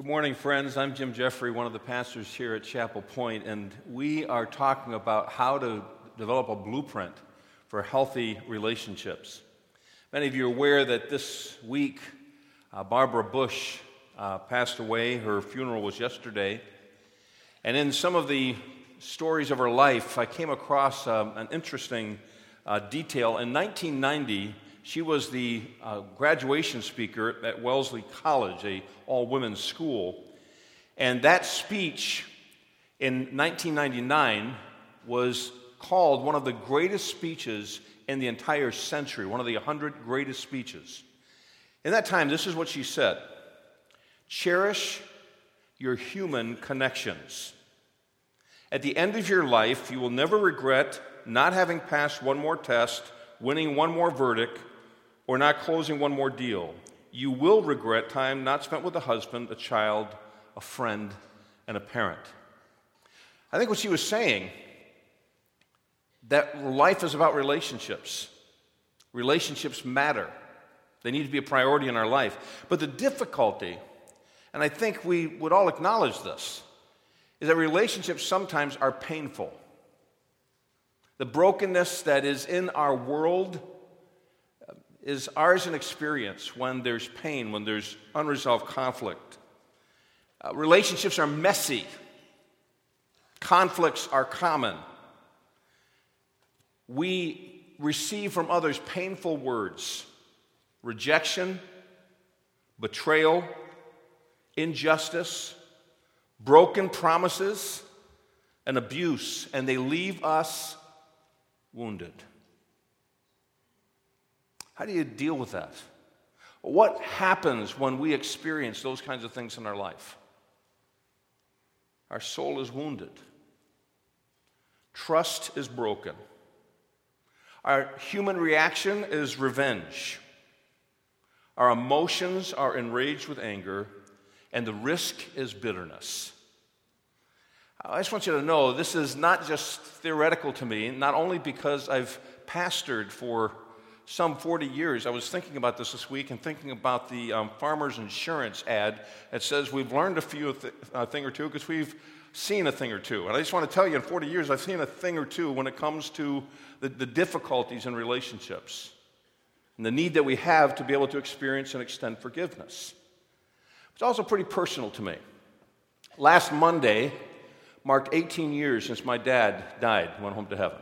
Good morning, friends. I'm Jim Jeffrey, one of the pastors here at Chapel Point, and we are talking about how to develop a blueprint for healthy relationships. Many of you are aware that this week uh, Barbara Bush uh, passed away. Her funeral was yesterday. And in some of the stories of her life, I came across um, an interesting uh, detail. In 1990, she was the uh, graduation speaker at Wellesley College, a all women's school. And that speech in 1999 was called one of the greatest speeches in the entire century, one of the 100 greatest speeches. In that time, this is what she said Cherish your human connections. At the end of your life, you will never regret not having passed one more test, winning one more verdict, or not closing one more deal. You will regret time not spent with a husband, a child, a friend, and a parent. I think what she was saying that life is about relationships. Relationships matter. They need to be a priority in our life. But the difficulty, and I think we would all acknowledge this, is that relationships sometimes are painful. The brokenness that is in our world is ours an experience when there's pain, when there's unresolved conflict. Uh, relationships are messy, conflicts are common. We receive from others painful words, rejection, betrayal, injustice, broken promises, and abuse, and they leave us wounded. How do you deal with that? What happens when we experience those kinds of things in our life? Our soul is wounded. Trust is broken. Our human reaction is revenge. Our emotions are enraged with anger, and the risk is bitterness. I just want you to know this is not just theoretical to me, not only because I've pastored for some 40 years. I was thinking about this this week and thinking about the um, farmer's insurance ad that says we've learned a few th- a thing or two because we've seen a thing or two. And I just want to tell you, in 40 years, I've seen a thing or two when it comes to the, the difficulties in relationships and the need that we have to be able to experience and extend forgiveness. It's also pretty personal to me. Last Monday marked 18 years since my dad died, went home to heaven.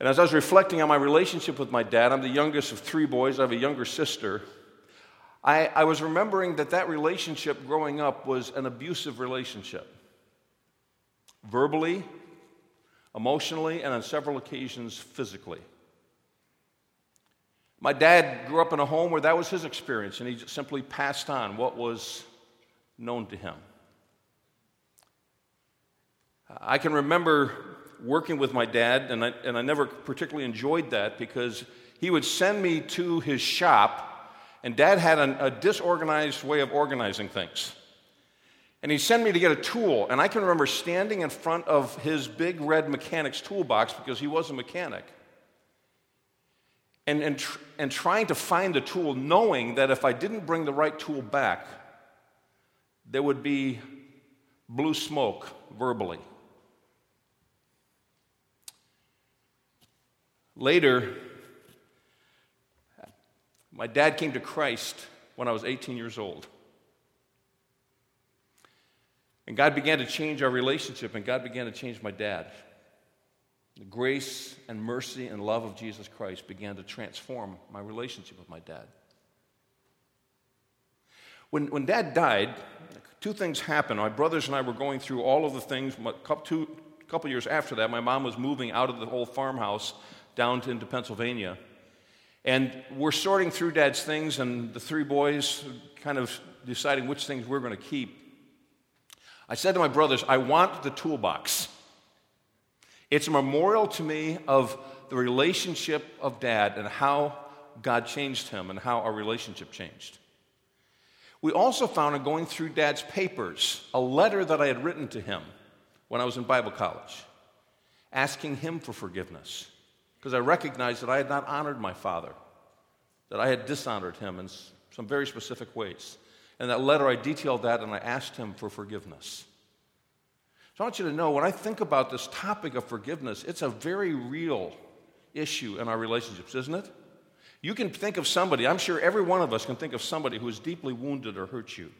And as I was reflecting on my relationship with my dad, I'm the youngest of three boys, I have a younger sister. I, I was remembering that that relationship growing up was an abusive relationship. Verbally, emotionally, and on several occasions, physically. My dad grew up in a home where that was his experience, and he simply passed on what was known to him. I can remember working with my dad, and I, and I never particularly enjoyed that because he would send me to his shop, and dad had a, a disorganized way of organizing things. And he'd send me to get a tool, and I can remember standing in front of his big red mechanic's toolbox because he was a mechanic. And, and, tr- and trying to find the tool, knowing that if I didn't bring the right tool back, there would be blue smoke verbally. Later, my dad came to Christ when I was 18 years old. And God began to change our relationship, and God began to change my dad. The grace and mercy and love of Jesus Christ began to transform my relationship with my dad. When, when dad died, two things happened. My brothers and I were going through all of the things. A couple, couple years after that, my mom was moving out of the old farmhouse down to, into Pennsylvania. And we're sorting through dad's things, and the three boys kind of deciding which things we're going to keep. I said to my brothers, I want the toolbox. It's a memorial to me of the relationship of dad and how God changed him and how our relationship changed. We also found in going through dad's papers a letter that I had written to him when I was in Bible college, asking him for forgiveness because I recognized that I had not honored my father, that I had dishonored him in some very specific ways. In that letter, I detailed that and I asked him for forgiveness. So I want you to know when I think about this topic of forgiveness, it's a very real issue in our relationships, isn't it? You can think of somebody, I'm sure every one of us can think of somebody who has deeply wounded or hurt you.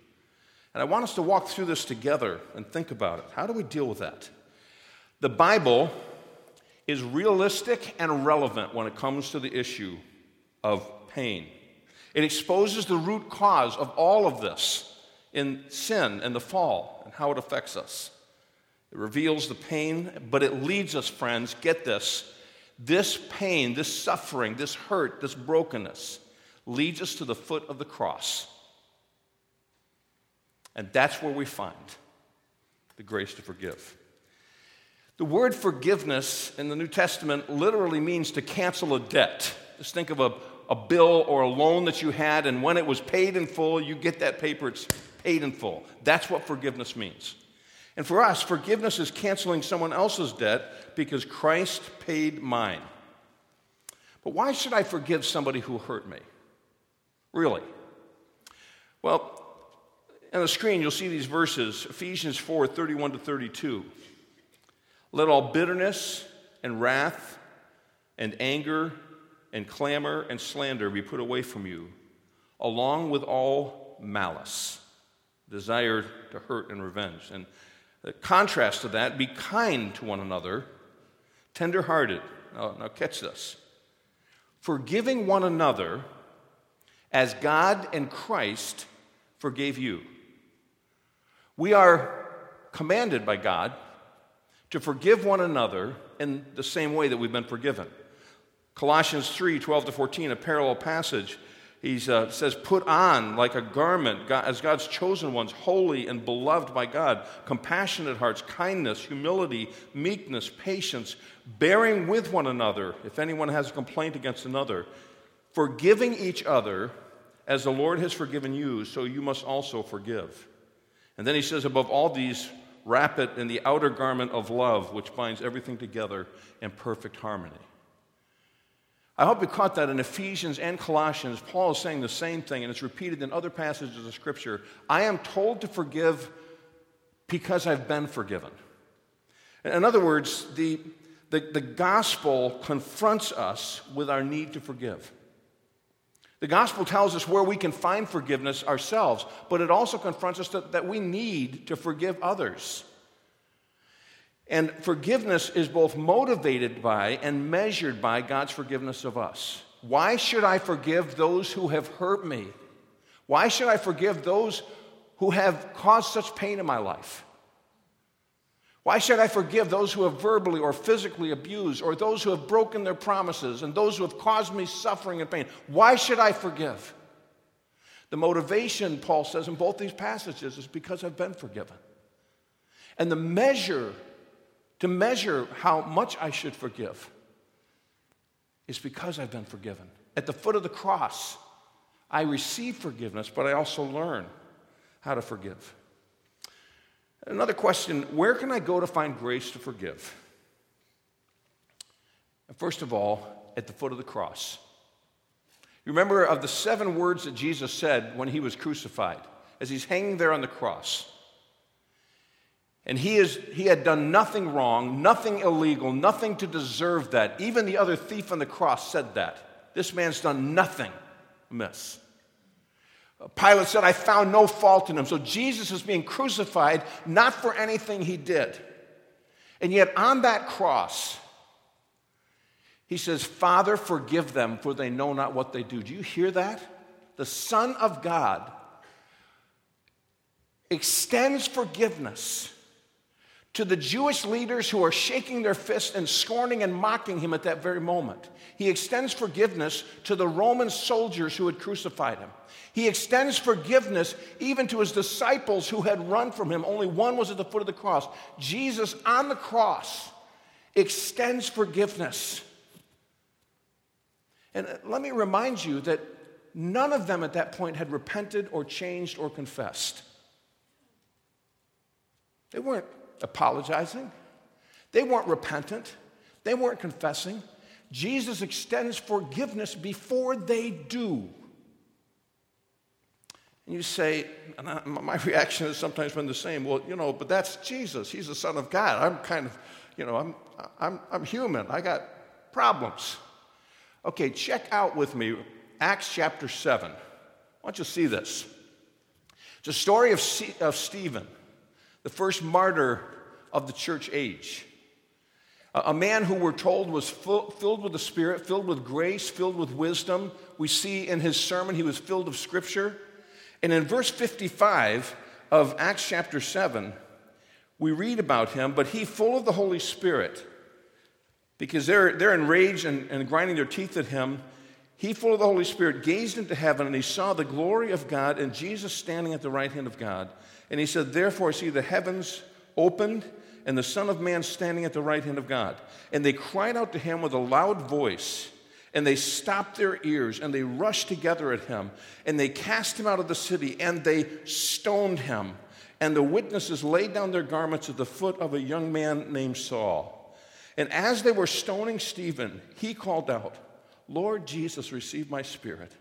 And I want us to walk through this together and think about it. How do we deal with that? The Bible is realistic and relevant when it comes to the issue of pain. It exposes the root cause of all of this in sin and the fall and how it affects us. It reveals the pain, but it leads us, friends, get this. This pain, this suffering, this hurt, this brokenness leads us to the foot of the cross. And that's where we find the grace to forgive. The word forgiveness in the New Testament literally means to cancel a debt. Just think of a, a bill or a loan that you had, and when it was paid in full, you get that paper, it's paid in full. That's what forgiveness means. And for us, forgiveness is canceling someone else's debt because Christ paid mine. But why should I forgive somebody who hurt me? Really? Well, on the screen, you'll see these verses Ephesians 4 31 to 32. Let all bitterness and wrath and anger and clamor and slander be put away from you, along with all malice, desire to hurt and revenge. And the contrast to that, be kind to one another, tenderhearted. Now, now catch this. Forgiving one another as God and Christ forgave you. We are commanded by God to forgive one another in the same way that we've been forgiven. Colossians 3 12 to 14, a parallel passage, he uh, says, Put on like a garment God, as God's chosen ones, holy and beloved by God, compassionate hearts, kindness, humility, meekness, patience, bearing with one another if anyone has a complaint against another, forgiving each other as the Lord has forgiven you, so you must also forgive. And then he says, above all these, wrap it in the outer garment of love, which binds everything together in perfect harmony. I hope you caught that in Ephesians and Colossians. Paul is saying the same thing, and it's repeated in other passages of Scripture. I am told to forgive because I've been forgiven. In other words, the, the, the gospel confronts us with our need to forgive. The gospel tells us where we can find forgiveness ourselves, but it also confronts us that, we need to forgive others. And forgiveness is both motivated by and measured by God's forgiveness of us. Why should I forgive those who have hurt me? Why should I forgive those who have caused such pain in my life? Why should I forgive those who have verbally or physically abused, or those who have broken their promises, and those who have caused me suffering and pain? Why should I forgive? The motivation, Paul says in both these passages, is because I've been forgiven. And the measure, to measure how much I should forgive, is because I've been forgiven. At the foot of the cross, I receive forgiveness, but I also learn how to forgive. Another question where can I go to find grace to forgive? First of all, at the foot of the cross. You remember of the seven words that Jesus said when he was crucified, as he's hanging there on the cross. And he, is, he had done nothing wrong, nothing illegal, nothing to deserve that. Even the other thief on the cross said that. This man's done nothing amiss. Pilate said, I found no fault in him. So Jesus is being crucified not for anything he did. And yet on that cross, he says, Father, forgive them, for they know not what they do. Do you hear that? The Son of God extends forgiveness to the Jewish leaders who are shaking their fists and scorning and mocking him at that very moment. He extends forgiveness to the Roman soldiers who had crucified him. He extends forgiveness even to his disciples who had run from him. Only one was at the foot of the cross. Jesus on the cross extends forgiveness. And uh, let me remind you that none of them at that point had repented or changed or confessed. They weren't apologizing, they weren't repentant, they weren't confessing. Jesus extends forgiveness before they do. And you say, and I, my reaction has sometimes been the same. Well, you know, but that's Jesus. He's the Son of God. I'm kind of, you know, I'm, I'm, I'm human. I got problems. Okay, check out with me Acts chapter 7. I want you see this. It's a story of, C- of Stephen, the first martyr of the church age. A, man who we're told was filled with the Spirit, filled with grace, filled with wisdom. We see in his sermon he was filled of Scripture. And in verse 55 of Acts chapter 7, we read about him, but he, full of the Holy Spirit, because they're, they're enraged and, and grinding their teeth at him, he, full of the Holy Spirit, gazed into heaven and he saw the glory of God and Jesus standing at the right hand of God. And he said, Therefore, I see the heavens opened and the Son of Man standing at the right hand of God. And they cried out to him with a loud voice, and they stopped their ears, and they rushed together at him, and they cast him out of the city, and they stoned him. And the witnesses laid down their garments at the foot of a young man named Saul. And as they were stoning Stephen, he called out, Lord Jesus, receive my spirit.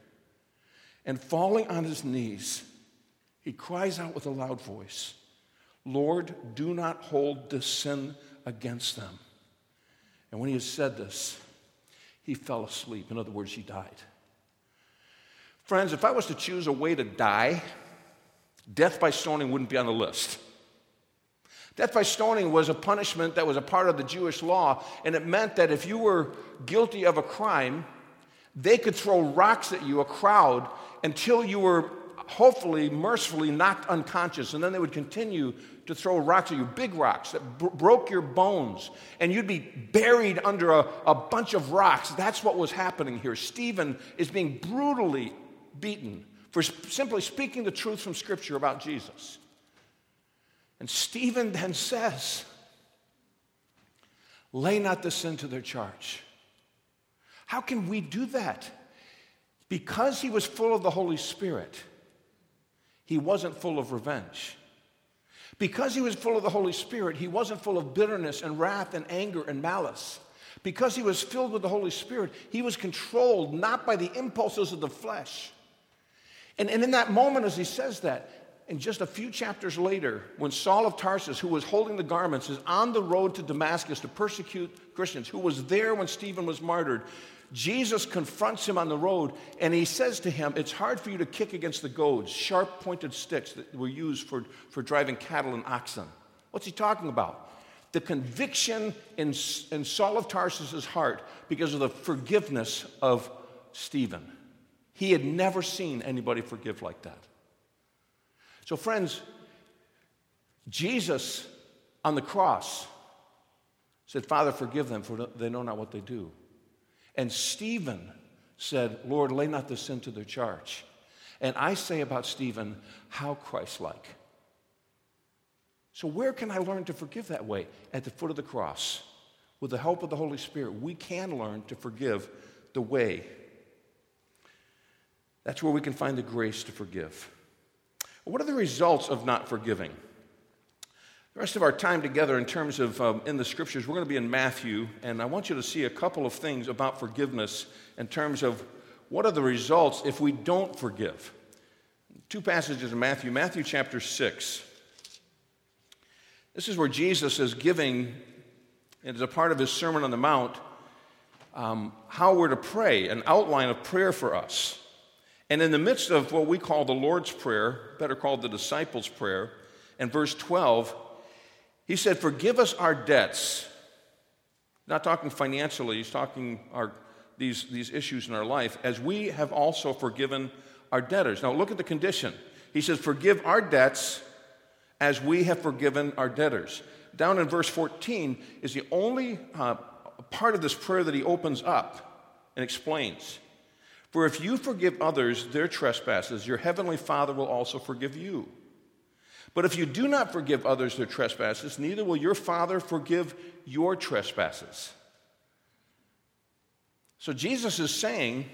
And falling on his knees, he cries out with a loud voice, Lord, do not hold this sin against them. And when he had said this, he fell asleep. In other words, he died. Friends, if I was to choose a way to die, death by stoning wouldn't be on the list. Death by stoning was a punishment that was a part of the Jewish law, and it meant that if you were guilty of a crime, they could throw rocks at you, a crowd, until you were hopefully, mercifully knocked unconscious. And then they would continue to throw rocks at you, big rocks that broke your bones. And you'd be buried under a, a bunch of rocks. That's what was happening here. Stephen is being brutally beaten for sp- simply speaking the truth from Scripture about Jesus. And Stephen then says, Lay not this sin to their charge. How can we do that? Because he was full of the Holy Spirit, he wasn't full of revenge. Because he was full of the Holy Spirit, he wasn't full of bitterness and wrath and anger and malice. Because he was filled with the Holy Spirit, he was controlled not by the impulses of the flesh. And, and in that moment, as he says that, and just a few chapters later, when Saul of Tarsus, who was holding the garments, is on the road to Damascus to persecute Christians, who was there when Stephen was martyred, Jesus confronts him on the road and he says to him, It's hard for you to kick against the goads, sharp pointed sticks that were used for, for driving cattle and oxen. What's he talking about? The conviction in, in Saul of Tarsus' heart because of the forgiveness of Stephen. He had never seen anybody forgive like that. So, friends, Jesus on the cross said, Father, forgive them, for they know not what they do. And Stephen said, Lord, lay not this sin to their charge. And I say about Stephen, how Christ like. So, where can I learn to forgive that way? At the foot of the cross. With the help of the Holy Spirit, we can learn to forgive the way. That's where we can find the grace to forgive. What are the results of not forgiving? Rest of our time together, in terms of um, in the scriptures, we're going to be in Matthew, and I want you to see a couple of things about forgiveness in terms of what are the results if we don't forgive. Two passages in Matthew, Matthew chapter 6. This is where Jesus is giving, as a part of his Sermon on the Mount, um, how we're to pray, an outline of prayer for us. And in the midst of what we call the Lord's Prayer, better called the disciples' prayer, in verse 12, he said, Forgive us our debts. Not talking financially, he's talking our, these, these issues in our life, as we have also forgiven our debtors. Now look at the condition. He says, Forgive our debts as we have forgiven our debtors. Down in verse 14 is the only uh, part of this prayer that he opens up and explains. For if you forgive others their trespasses, your heavenly Father will also forgive you. But if you do not forgive others their trespasses, neither will your Father forgive your trespasses. So Jesus is saying,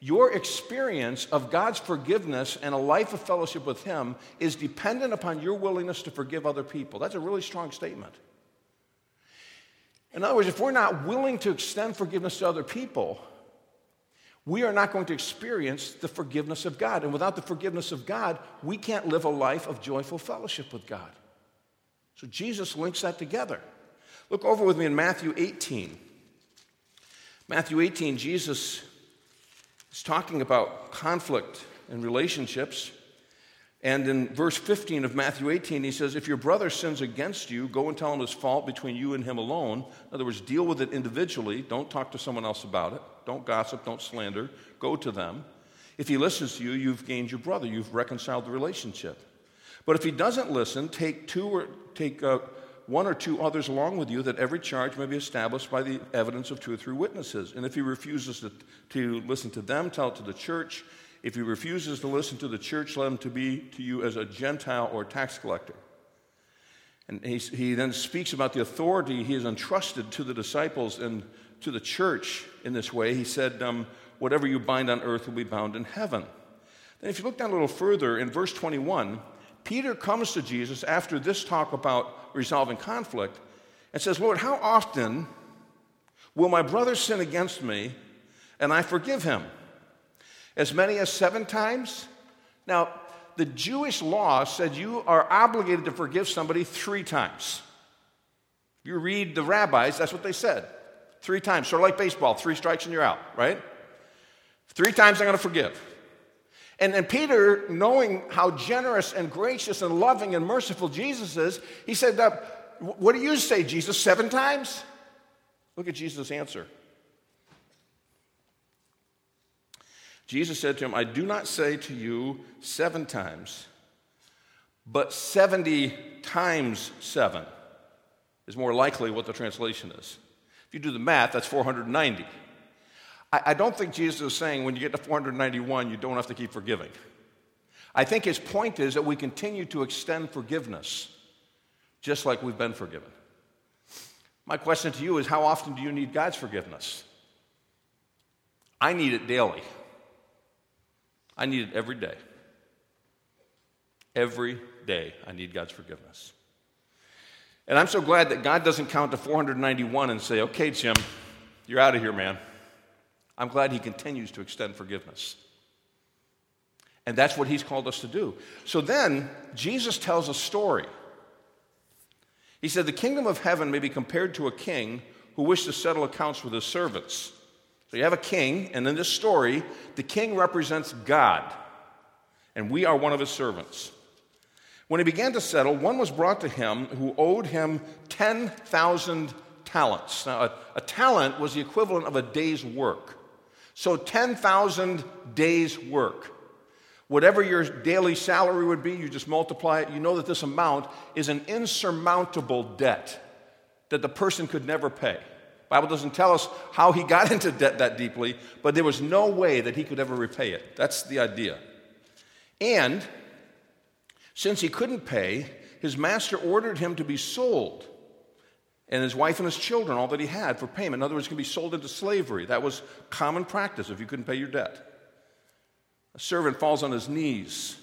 your experience of God's forgiveness and a life of fellowship with Him is dependent upon your willingness to forgive other people. That's a really strong statement. In other words, if we're not willing to extend forgiveness to other people, we are not going to experience the forgiveness of God. And without the forgiveness of God, we can't live a life of joyful fellowship with God. So Jesus links that together. Look over with me in Matthew 18. Matthew 18, Jesus is talking about conflict and relationships. And in verse 15 of Matthew 18, he says, If your brother sins against you, go and tell him his fault between you and him alone. In other words, deal with it individually. Don't talk to someone else about it. Don't gossip. Don't slander. Go to them. If he listens to you, you've gained your brother. You've reconciled the relationship. But if he doesn't listen, take two or take uh, one or two others along with you, that every charge may be established by the evidence of two or three witnesses. And if he refuses to, to listen to them, tell it to the church. If he refuses to listen to the church, let him to be to you as a Gentile or tax collector. And he, he then speaks about the authority he has entrusted to the disciples and to the church in this way. He said, um, Whatever you bind on earth will be bound in heaven. Then, if you look down a little further in verse 21, Peter comes to Jesus after this talk about resolving conflict and says, Lord, how often will my brother sin against me and I forgive him? As many as seven times? Now, the Jewish law said you are obligated to forgive somebody three times. You read the rabbis, that's what they said. Three times, sort of like baseball, three strikes and you're out, right? Three times I'm going to forgive. And then Peter, knowing how generous and gracious and loving and merciful Jesus is, he said, What do you say, Jesus? Seven times? Look at Jesus' answer. Jesus said to him, I do not say to you seven times, but 70 times seven is more likely what the translation is. If you do the math, that's 490. I, I don't think Jesus is saying when you get to 491, you don't have to keep forgiving. I think his point is that we continue to extend forgiveness just like we've been forgiven. My question to you is how often do you need God's forgiveness? I need it daily. I need it every day. Every day, I need God's forgiveness. And I'm so glad that God doesn't count to 491 and say, okay, Jim, you're out of here, man. I'm glad he continues to extend forgiveness. And that's what he's called us to do. So then, Jesus tells a story. He said, The kingdom of heaven may be compared to a king who wished to settle accounts with his servants. So you have a king, and in this story, the king represents God, and we are one of his servants. When he began to settle, one was brought to him who owed him 10,000 talents. Now, a, a talent was the equivalent of a day's work. So 10,000 days' work. Whatever your daily salary would be, you just multiply it. You know that this amount is an insurmountable debt that the person could never pay. Bible doesn't tell us how he got into debt that deeply, but there was no way that he could ever repay it. That's the idea. And since he couldn't pay, his master ordered him to be sold and his wife and his children, all that he had, for payment. In other words, can be sold into slavery. That was common practice if you couldn't pay your debt. A servant falls on his knees,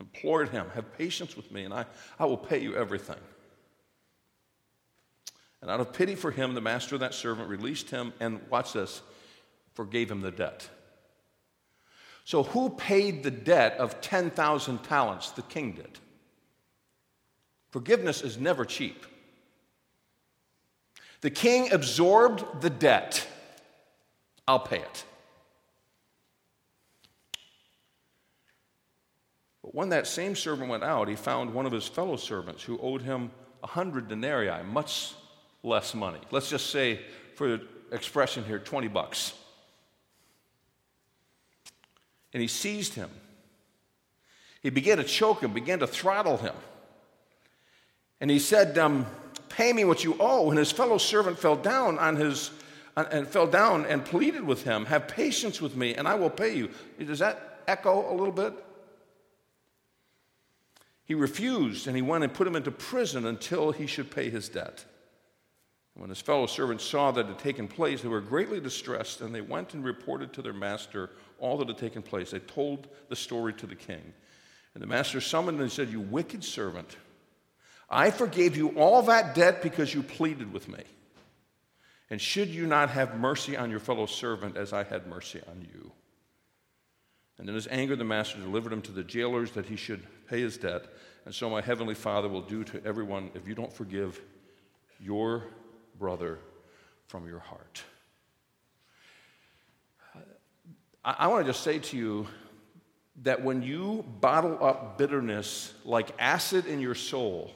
implored him, Have patience with me, and I, I will pay you everything. And out of pity for him, the master of that servant released him and, watch this, forgave him the debt. So, who paid the debt of 10,000 talents? The king did. Forgiveness is never cheap. The king absorbed the debt. I'll pay it. But when that same servant went out, he found one of his fellow servants who owed him a hundred denarii, much less money. Let's just say, for expression here, 20 bucks. And he seized him. He began to choke him, began to throttle him. And he said, um, Pay me what you owe. And his fellow servant fell down on his and fell down and pleaded with him, Have patience with me, and I will pay you. Does that echo a little bit? He refused, and he went and put him into prison until he should pay his debt. When his fellow servants saw that it had taken place, they were greatly distressed, and they went and reported to their master all that had taken place. They told the story to the king. And the master summoned and said, You wicked servant, I forgave you all that debt because you pleaded with me. And should you not have mercy on your fellow servant as I had mercy on you? And in his anger, the master delivered him to the jailers that he should pay his debt. And so my heavenly Father will do to everyone if you don't forgive your brother from your heart. I, I want to just say to you that when you bottle up bitterness like acid in your soul,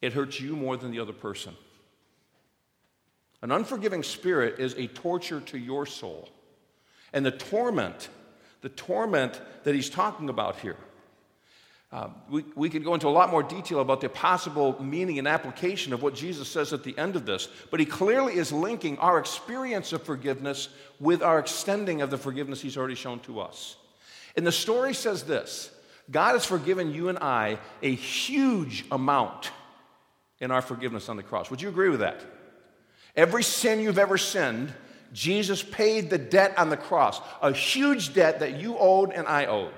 it hurts you more than the other person. An unforgiving spirit is a torture to your soul. And the torment, the torment that he's talking about here, uh, we, we could go into a lot more detail about the possible meaning and application of what Jesus says at the end of this, but he clearly is linking our experience of forgiveness with our extending of the forgiveness he's already shown to us. And the story says this God has forgiven you and I a huge amount in our forgiveness on the cross. Would you agree with that? Every sin you've ever sinned, Jesus paid the debt on the cross, a huge debt that you owed and I owed.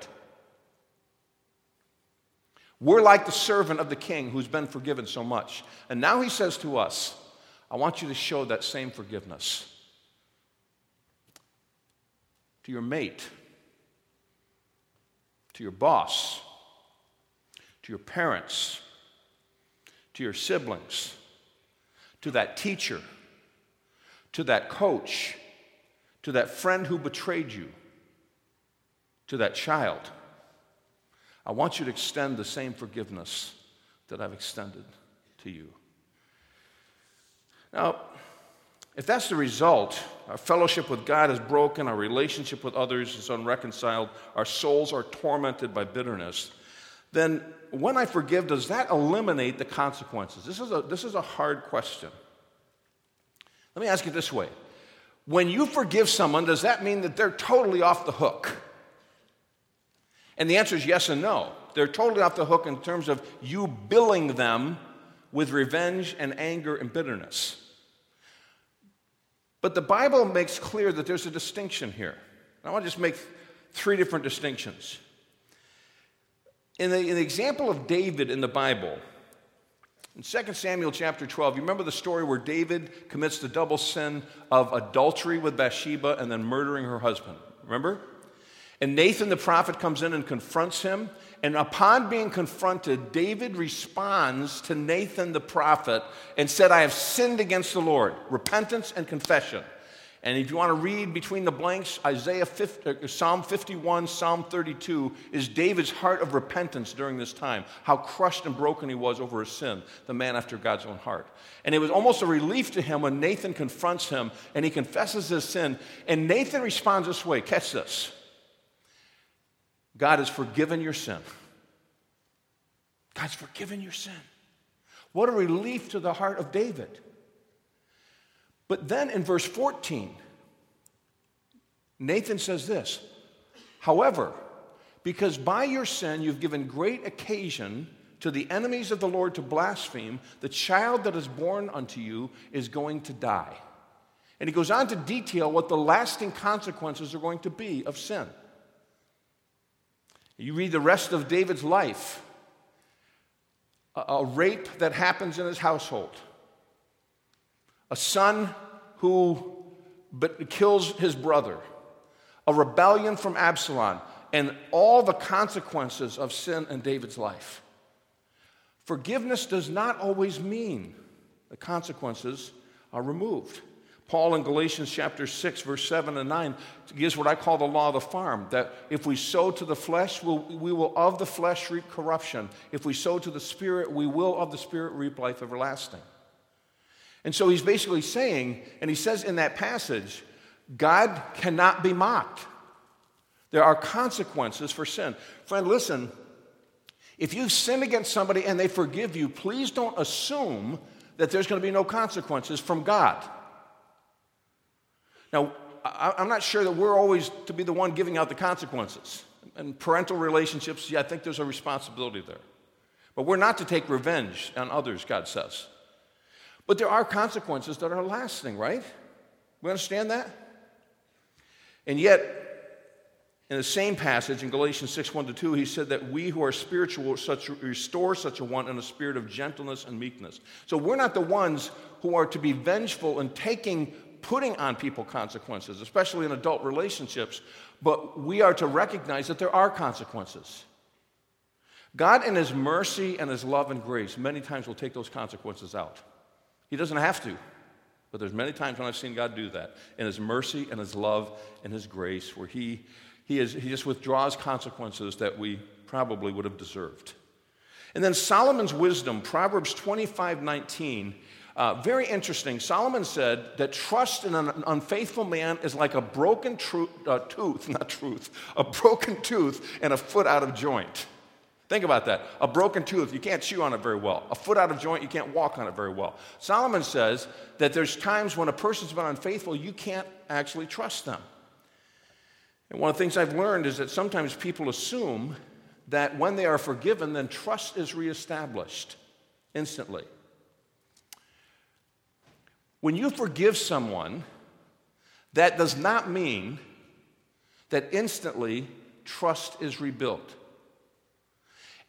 We're like the servant of the king who's been forgiven so much. And now he says to us, I want you to show that same forgiveness to your mate, to your boss, to your parents, to your siblings, to that teacher, to that coach, to that friend who betrayed you, to that child. I want you to extend the same forgiveness that I've extended to you. Now, if that's the result, our fellowship with God is broken, our relationship with others is unreconciled, our souls are tormented by bitterness, then when I forgive, does that eliminate the consequences? This is a, this is a hard question. Let me ask it this way When you forgive someone, does that mean that they're totally off the hook? And the answer is yes and no. They're totally off the hook in terms of you billing them with revenge and anger and bitterness. But the Bible makes clear that there's a distinction here. I want to just make three different distinctions. In the, in the example of David in the Bible, in 2 Samuel chapter 12, you remember the story where David commits the double sin of adultery with Bathsheba and then murdering her husband. Remember? And Nathan the prophet comes in and confronts him. And upon being confronted, David responds to Nathan the prophet and said, I have sinned against the Lord. Repentance and confession. And if you want to read between the blanks, Isaiah 50, uh, Psalm 51, Psalm 32 is David's heart of repentance during this time. How crushed and broken he was over his sin, the man after God's own heart. And it was almost a relief to him when Nathan confronts him and he confesses his sin. And Nathan responds this way catch this God has forgiven your sin. God's forgiven your sin. What a relief to the heart of David. But then in verse 14, Nathan says this However, because by your sin you've given great occasion to the enemies of the Lord to blaspheme, the child that is born unto you is going to die. And he goes on to detail what the lasting consequences are going to be of sin. You read the rest of David's life a, rape that happens in his household a son who but kills his brother, a rebellion from Absalom, and all the consequences of sin in David's life. Forgiveness does not always mean the consequences are removed. Paul in Galatians chapter 6, verse 7 and 9 gives what I call the law of the farm that if we sow to the flesh, we'll, we will of the flesh reap corruption. If we sow to the spirit, we will of the spirit reap life everlasting. And so he's basically saying, and he says in that passage, God cannot be mocked. There are consequences for sin. Friend, listen, if you've sinned against somebody and they forgive you, please don't assume that there's going to be no consequences from God. Now, I'm not sure that we're always to be the one giving out the consequences. And parental relationships, yeah, I think there's a responsibility there. But we're not to take revenge on others, God says. But there are consequences that are lasting, right? We understand that? And yet, In the same passage in Galatians 6 1 to 2, he said that we who are spiritual such, restore such a one in a spirit of gentleness and meekness. So we're not the ones who are to be vengeful and taking, putting on people consequences, especially in adult relationships, but we are to recognize that there are consequences. God, in His mercy and His love and grace, many times will take those consequences out. He doesn't have to, but there's many times when I've seen God do that in His mercy and His love and His grace, where He, he, is, he just withdraws consequences that we probably would have deserved. And then Solomon's wisdom, Proverbs 25 19. Uh, very interesting. Solomon said that trust in an unfaithful man is like a broken tru- uh, tooth, not truth, a broken tooth and a foot out of joint. Think about that. A broken tooth, you can't chew on it very well. A foot out of joint, you can't walk on it very well. Solomon says that there's times when a person's been unfaithful, you can't actually trust them. And one of the things I've learned is that sometimes people assume that when they are forgiven, then trust is reestablished instantly. When you forgive someone, that does not mean that instantly trust is rebuilt.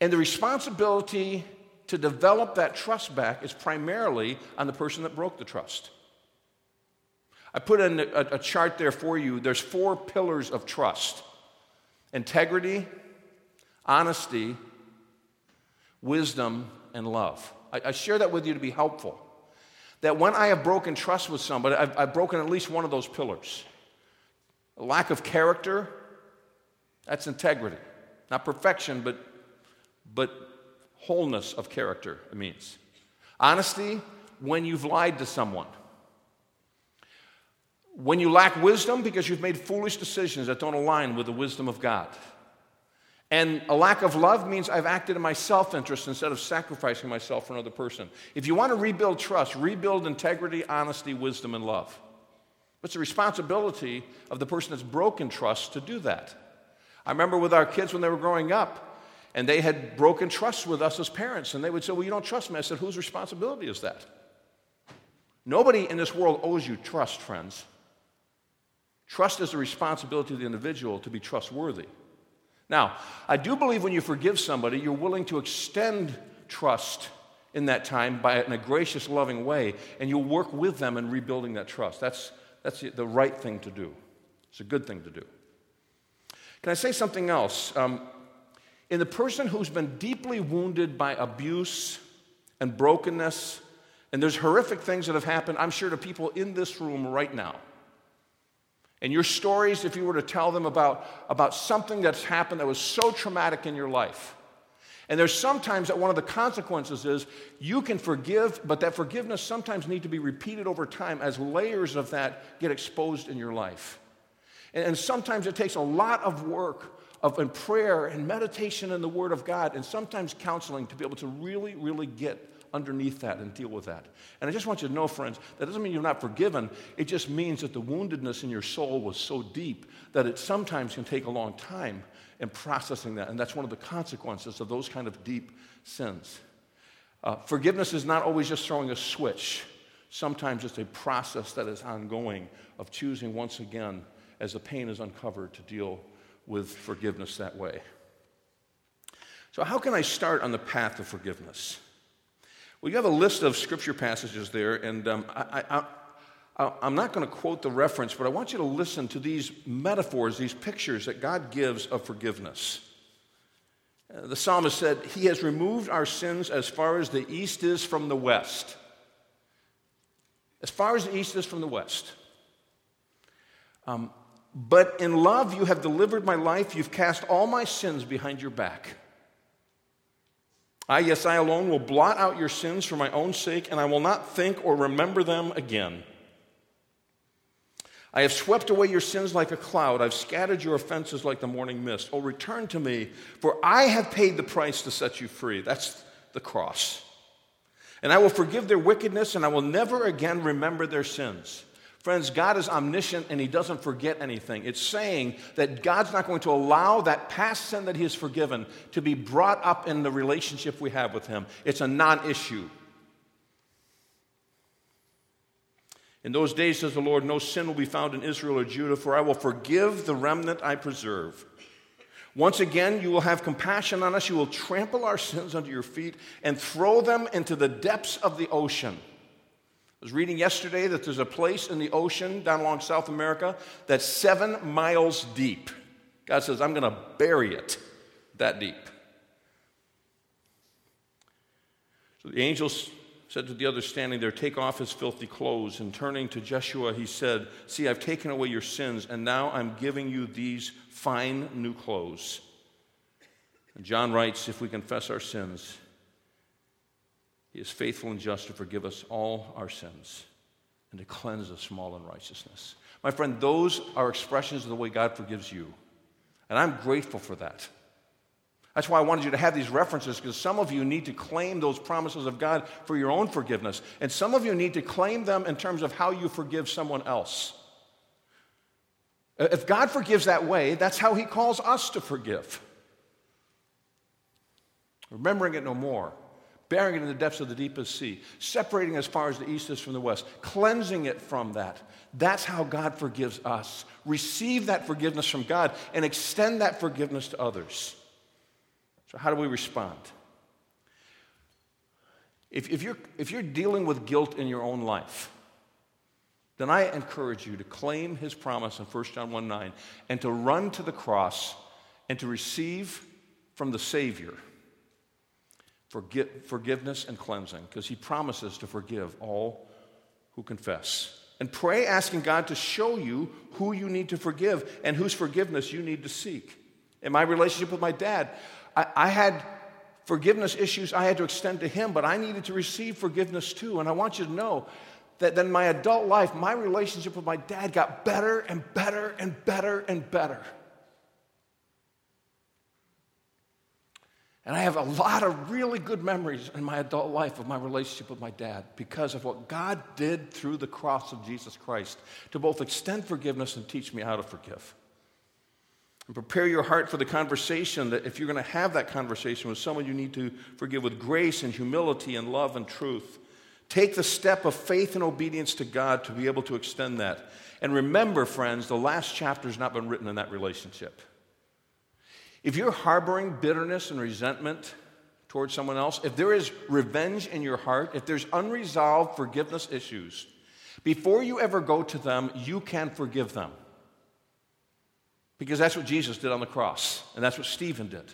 And the responsibility to develop that trust back is primarily on the person that broke the trust. I put in a, a, chart there for you. There's four pillars of trust integrity, honesty, wisdom, and love. I, I, share that with you to be helpful. That when I have broken trust with somebody, I've, I've broken at least one of those pillars. A lack of character, that's integrity. Not perfection, but but wholeness of character, it means. Honesty, when you've lied to someone. When you lack wisdom because you've made foolish decisions that don't align with the wisdom of God. And a lack of love means I've acted in my self interest instead of sacrificing myself for another person. If you want to rebuild trust, rebuild integrity, honesty, wisdom, and love. It's the responsibility of the person that's broken trust to do that. I remember with our kids when they were growing up, and they had broken trust with us as parents. And they would say, Well, you don't trust me. I said, Whose responsibility is that? Nobody in this world owes you trust, friends. Trust is the responsibility of the individual to be trustworthy. Now, I do believe when you forgive somebody, you're willing to extend trust in that time by in a gracious, loving way, and you'll work with them in rebuilding that trust. That's, that's the right thing to do. It's a good thing to do. Can I say something else? Um, in the person who's been deeply wounded by abuse and brokenness, and there's horrific things that have happened, I'm sure, to people in this room right now. And your stories, if you were to tell them about, about something that's happened that was so traumatic in your life, and there's sometimes that one of the consequences is you can forgive, but that forgiveness sometimes need to be repeated over time as layers of that get exposed in your life. And, and sometimes it takes a lot of work of in prayer and meditation in the Word of God and sometimes counseling to be able to really, really get underneath that and deal with that. And I just want you to know, friends, that doesn't mean you're not forgiven. It just means that the woundedness in your soul was so deep that it sometimes can take a long time in processing that. And that's one of the consequences of those kind of deep sins. Uh, forgiveness is not always just throwing a switch. Sometimes it's a process that is ongoing of choosing once again, as the pain is uncovered, to deal with forgiveness that way. So, how can I start on the path of forgiveness? Well, you have a list of scripture passages there, and um, I, am not going to quote the reference, but I want you to listen to these metaphors, these pictures that God gives of forgiveness. Uh, the psalmist said, He has removed our sins as far as the east is from the west. As far as the east is from the west. Um, but in love, you have delivered my life. You've cast all my sins behind your back. I, yes, I alone will blot out your sins for my own sake, and I will not think or remember them again. I have swept away your sins like a cloud. I've scattered your offenses like the morning mist. Oh, return to me, for I have paid the price to set you free. That's the cross. And I will forgive their wickedness, and I will never again remember their sins. Friends, God is omniscient and He doesn't forget anything. It's saying that God's not going to allow that past sin that He has forgiven to be brought up in the relationship we have with Him. It's a non issue. In those days, says the Lord, no sin will be found in Israel or Judah, for I will forgive the remnant I preserve. Once again, you will have compassion on us. You will trample our sins under your feet and throw them into the depths of the ocean. Was reading yesterday that there's a place in the ocean down along South America that's seven miles deep. God says, I'm going to bury it that deep. So the angels said to the others standing there, Take off his filthy clothes. And turning to Joshua, he said, See, I've taken away your sins, and now I'm giving you these fine new clothes. And John writes, If we confess our sins, he is faithful and just to forgive us all our sins and to cleanse us from all unrighteousness. My friend, those are expressions of the way God forgives you. And I'm grateful for that. That's why I wanted you to have these references because some of you need to claim those promises of God for your own forgiveness. And some of you need to claim them in terms of how you forgive someone else. If God forgives that way, that's how He calls us to forgive. Remembering it no more, burying it in the depths of the deepest sea, separating as far as the east is from the west, cleansing it from that. That's how God forgives us. Receive that forgiveness from God and extend that forgiveness to others. So, how do we respond? If, if, you're, if you're dealing with guilt in your own life, then I encourage you to claim his promise in 1 John 1 9 and to run to the cross and to receive from the Savior forgiveness and cleansing because he promises to forgive all who confess. And pray asking God to show you who you need to forgive and whose forgiveness you need to seek. In my relationship with my dad, I, I had forgiveness issues I had to extend to him, but I needed to receive forgiveness too. And I want you to know that in my adult life, my relationship with my dad got better and better and better and better. And I have a lot of really good memories in my adult life of my relationship with my dad because of what God did through the cross of Jesus Christ to both extend forgiveness and teach me how to forgive. And prepare your heart for the conversation that if you're going to have that conversation with someone you need to forgive with grace and humility and love and truth. Take the step of faith and obedience to God to be able to extend that. And remember, friends, the last chapter has not been written in that relationship. If you're harboring bitterness and resentment towards someone else, if there is revenge in your heart, if there's unresolved forgiveness issues, before you ever go to them, you can forgive them. Because that's what Jesus did on the cross, and that's what Stephen did.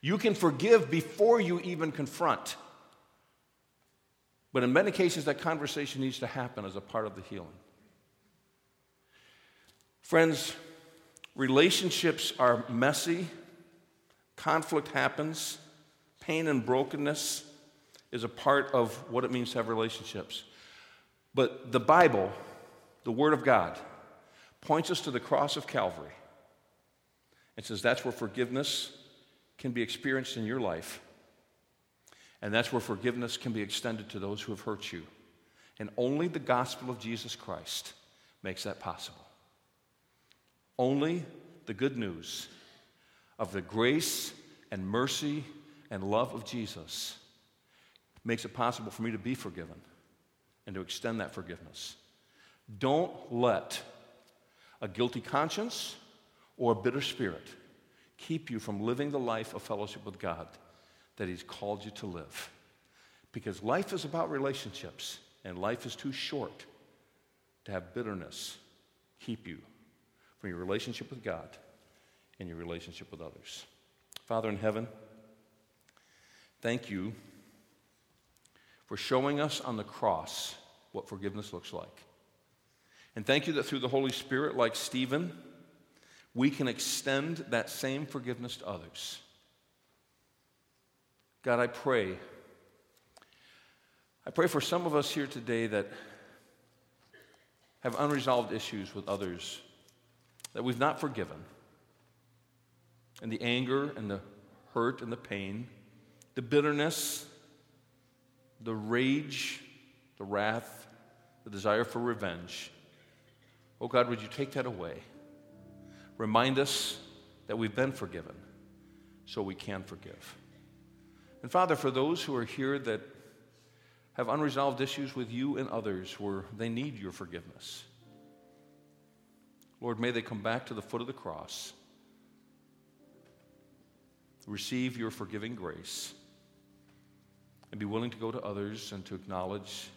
You can forgive before you even confront. But in many cases, that conversation needs to happen as a part of the healing. Friends, relationships are messy Conflict happens, pain and brokenness is a part of what it means to have relationships. But the Bible, the Word of God, points us to the cross of Calvary and says that's where forgiveness can be experienced in your life. And that's where forgiveness can be extended to those who have hurt you. And only the gospel of Jesus Christ makes that possible. Only the good news of the grace and mercy and love of Jesus makes it possible for me to be forgiven and to extend that forgiveness. Don't let a guilty conscience or a bitter spirit keep you from living the life of fellowship with God that He's called you to live. Because life is about relationships, and life is too short to have bitterness keep you from your relationship with God in your relationship with others. Father in heaven, thank you for showing us on the cross what forgiveness looks like. And thank you that through the Holy Spirit, like Stephen, we can extend that same forgiveness to others. God, I pray. I pray for some of us here today that have unresolved issues with others that we've not forgiven and the anger and the hurt and the pain, the bitterness, the rage, the wrath, the desire for revenge. Oh God, would you take that away? Remind us that we've been forgiven so we can forgive. And Father, for those who are here that have unresolved issues with you and others where they need your forgiveness. Lord, may they come back to the foot of the cross, receive your forgiving grace, and be willing to go to others and to acknowledge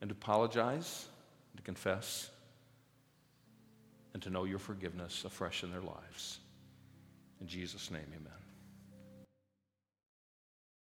and to apologize, and to confess, and to know your forgiveness afresh in their lives. In Jesus' name, amen.